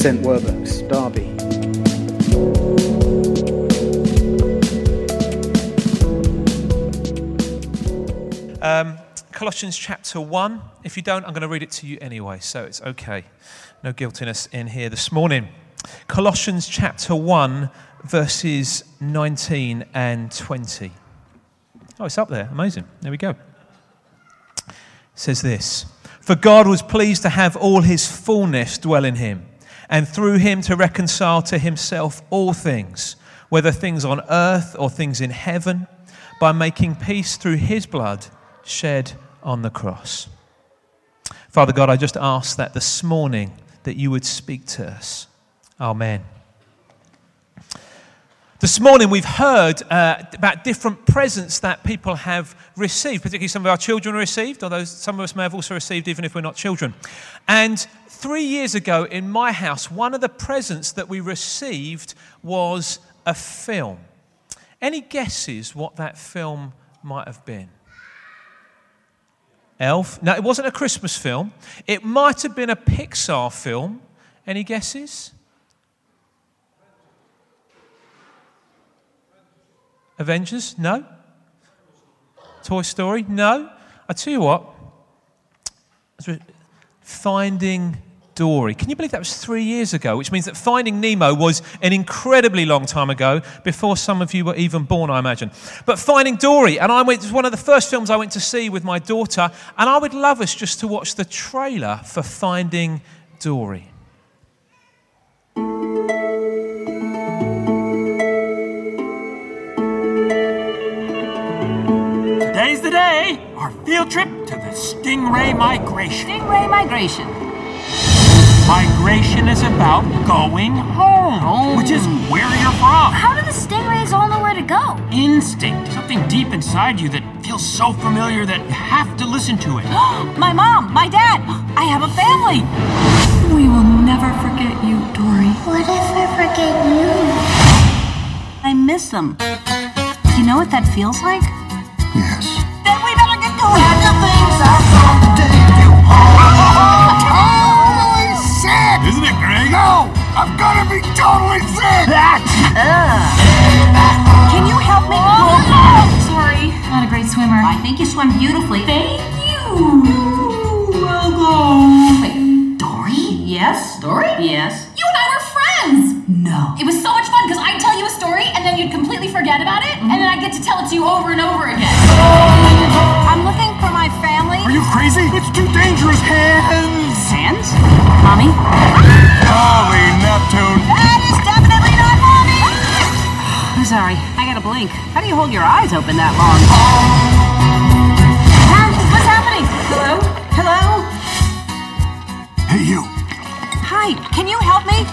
St. Werburgh's, Derby. Um, Colossians chapter 1. If you don't, I'm going to read it to you anyway, so it's okay. No guiltiness in here this morning. Colossians chapter 1, verses 19 and 20. Oh, it's up there. Amazing. There we go. It says this For God was pleased to have all his fullness dwell in him, and through him to reconcile to himself all things, whether things on earth or things in heaven, by making peace through his blood shed on the cross. Father God, I just ask that this morning that you would speak to us. Amen. This morning, we've heard uh, about different presents that people have received, particularly some of our children received, although some of us may have also received even if we're not children. And three years ago in my house, one of the presents that we received was a film. Any guesses what that film might have been? Elf. No, it wasn't a Christmas film. It might have been a Pixar film. Any guesses? Avengers? No. Toy Story? No. I tell you what. Finding Dory. Can you believe that was three years ago? Which means that Finding Nemo was an incredibly long time ago, before some of you were even born, I imagine. But Finding Dory, and I went, it was one of the first films I went to see with my daughter, and I would love us just to watch the trailer for Finding Dory. Today's the day, our field trip to the Stingray Migration. Stingray migration. Migration is about going home, which is where you're from. How do the stingrays all know where to go? Instinct, something deep inside you that feels so familiar that you have to listen to it. my mom, my dad, I have a family. We will never forget you, Dory. What if I forget you? I miss them. You know what that feels like? Yes. Isn't it great? No! I'm gonna be totally sick! Uh. Can you help me? Oh, sorry, not a great swimmer. I think you swim beautifully. Thank you. Welcome. Wait, Dory? yes? Dory? Yes. You and I were friends. No. It was so much fun because I'd tell you a story and then you'd completely forget about it, and mm-hmm. then I'd get to tell it to you over and over again. Oh, crazy? It's too dangerous. Hands! Hands? Mommy? Holy Neptune. That is definitely not mommy. I'm sorry. I gotta blink. How do you hold your eyes open that long? Mom, what's happening? Hello? Hello? Hey, you. Hi. Can you help me?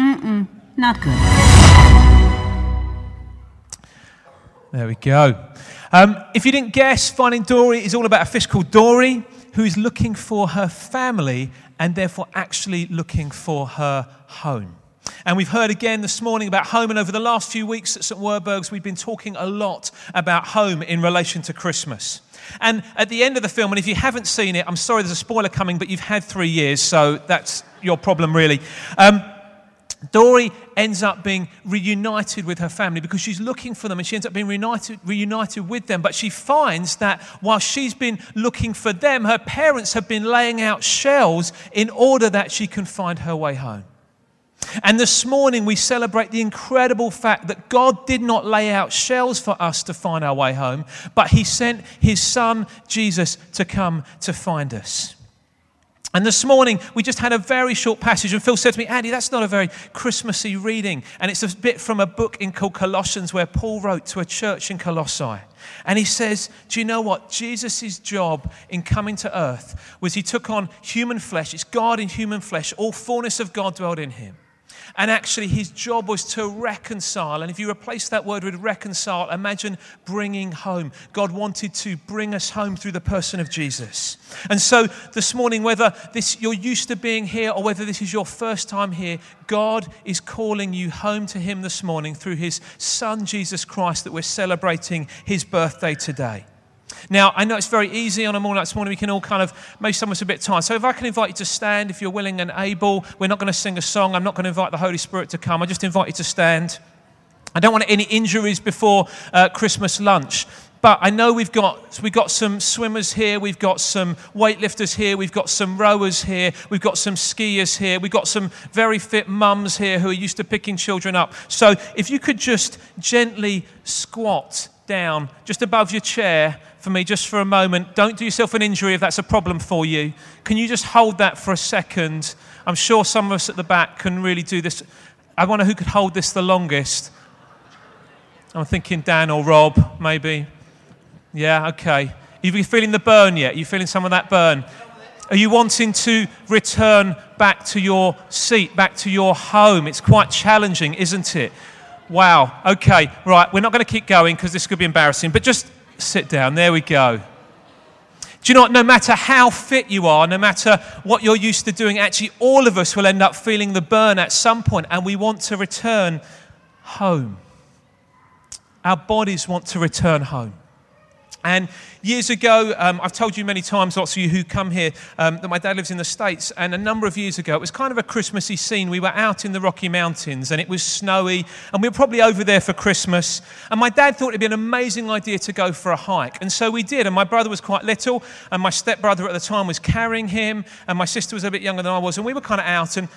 Mm-mm. Not good. There we go. Um, if you didn't guess, Finding Dory is all about a fish called Dory who is looking for her family and therefore actually looking for her home. And we've heard again this morning about home, and over the last few weeks at St. Werburgh's, we've been talking a lot about home in relation to Christmas. And at the end of the film, and if you haven't seen it, I'm sorry there's a spoiler coming, but you've had three years, so that's your problem, really. Um, Dory ends up being reunited with her family because she's looking for them and she ends up being reunited, reunited with them. But she finds that while she's been looking for them, her parents have been laying out shells in order that she can find her way home. And this morning we celebrate the incredible fact that God did not lay out shells for us to find our way home, but He sent His Son, Jesus, to come to find us. And this morning, we just had a very short passage, and Phil said to me, Andy, that's not a very Christmassy reading. And it's a bit from a book in called Colossians where Paul wrote to a church in Colossae. And he says, Do you know what? Jesus' job in coming to earth was he took on human flesh. It's God in human flesh. All fullness of God dwelled in him. And actually, his job was to reconcile. And if you replace that word with reconcile, imagine bringing home. God wanted to bring us home through the person of Jesus. And so this morning, whether this, you're used to being here or whether this is your first time here, God is calling you home to him this morning through his son, Jesus Christ, that we're celebrating his birthday today. Now, I know it's very easy on a morning like this morning. We can all kind of, maybe some of us a bit tired. So if I can invite you to stand, if you're willing and able, we're not going to sing a song. I'm not going to invite the Holy Spirit to come. I just invite you to stand. I don't want any injuries before uh, Christmas lunch. But I know we've got, we've got some swimmers here, we've got some weightlifters here, we've got some rowers here, we've got some skiers here, we've got some very fit mums here who are used to picking children up. So if you could just gently squat down just above your chair for me, just for a moment. Don't do yourself an injury if that's a problem for you. Can you just hold that for a second? I'm sure some of us at the back can really do this. I wonder who could hold this the longest. I'm thinking Dan or Rob, maybe. Yeah, okay. Are you feeling the burn yet? Are you feeling some of that burn? Are you wanting to return back to your seat, back to your home? It's quite challenging, isn't it? Wow. Okay, right. We're not going to keep going because this could be embarrassing, but just sit down. There we go. Do you know what? No matter how fit you are, no matter what you're used to doing, actually, all of us will end up feeling the burn at some point, and we want to return home. Our bodies want to return home. And years ago, um, I've told you many times, lots of you who come here, um, that my dad lives in the States. And a number of years ago, it was kind of a Christmassy scene. We were out in the Rocky Mountains and it was snowy, and we were probably over there for Christmas. And my dad thought it'd be an amazing idea to go for a hike. And so we did. And my brother was quite little, and my stepbrother at the time was carrying him, and my sister was a bit younger than I was. And we were kind of out, and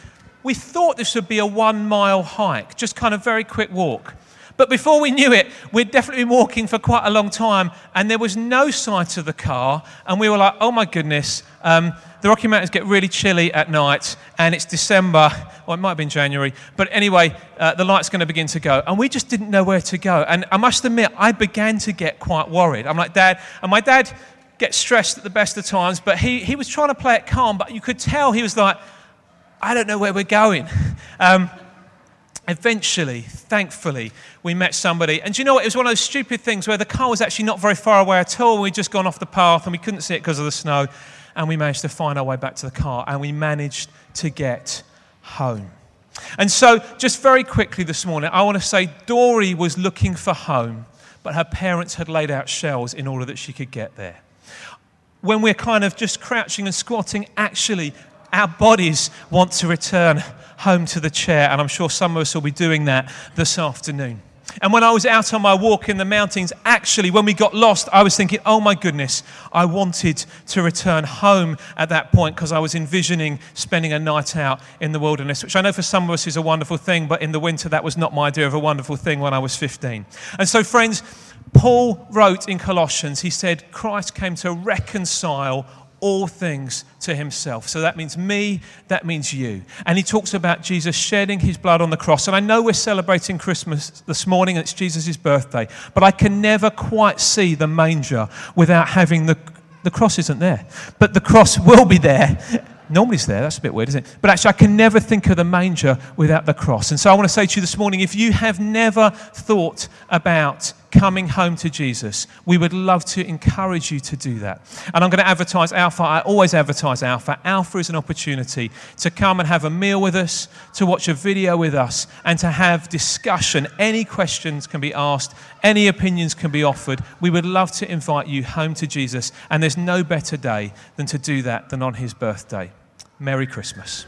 we thought this would be a one mile hike, just kind of very quick walk. But before we knew it, we'd definitely been walking for quite a long time, and there was no sight of the car. And we were like, oh my goodness, um, the Rocky Mountains get really chilly at night, and it's December. Well, it might have been January. But anyway, uh, the light's going to begin to go. And we just didn't know where to go. And I must admit, I began to get quite worried. I'm like, Dad, and my dad gets stressed at the best of times, but he, he was trying to play it calm, but you could tell he was like, I don't know where we're going. Um, eventually, thankfully, we met somebody. And you know what? It was one of those stupid things where the car was actually not very far away at all. We'd just gone off the path and we couldn't see it because of the snow. And we managed to find our way back to the car and we managed to get home. And so, just very quickly this morning, I want to say Dory was looking for home, but her parents had laid out shells in order that she could get there. When we're kind of just crouching and squatting, actually, our bodies want to return home to the chair, and I'm sure some of us will be doing that this afternoon. And when I was out on my walk in the mountains, actually, when we got lost, I was thinking, oh my goodness, I wanted to return home at that point because I was envisioning spending a night out in the wilderness, which I know for some of us is a wonderful thing, but in the winter, that was not my idea of a wonderful thing when I was 15. And so, friends, Paul wrote in Colossians, he said, Christ came to reconcile all things to himself. So that means me, that means you. And he talks about Jesus shedding his blood on the cross. And I know we're celebrating Christmas this morning it's Jesus' birthday, but I can never quite see the manger without having the, the cross isn't there. But the cross will be there. Normally it's there, that's a bit weird, isn't it? But actually, I can never think of the manger without the cross. And so I want to say to you this morning if you have never thought about coming home to Jesus, we would love to encourage you to do that. And I'm going to advertise Alpha. I always advertise Alpha. Alpha is an opportunity to come and have a meal with us, to watch a video with us, and to have discussion. Any questions can be asked, any opinions can be offered. We would love to invite you home to Jesus, and there's no better day than to do that than on his birthday. Merry Christmas.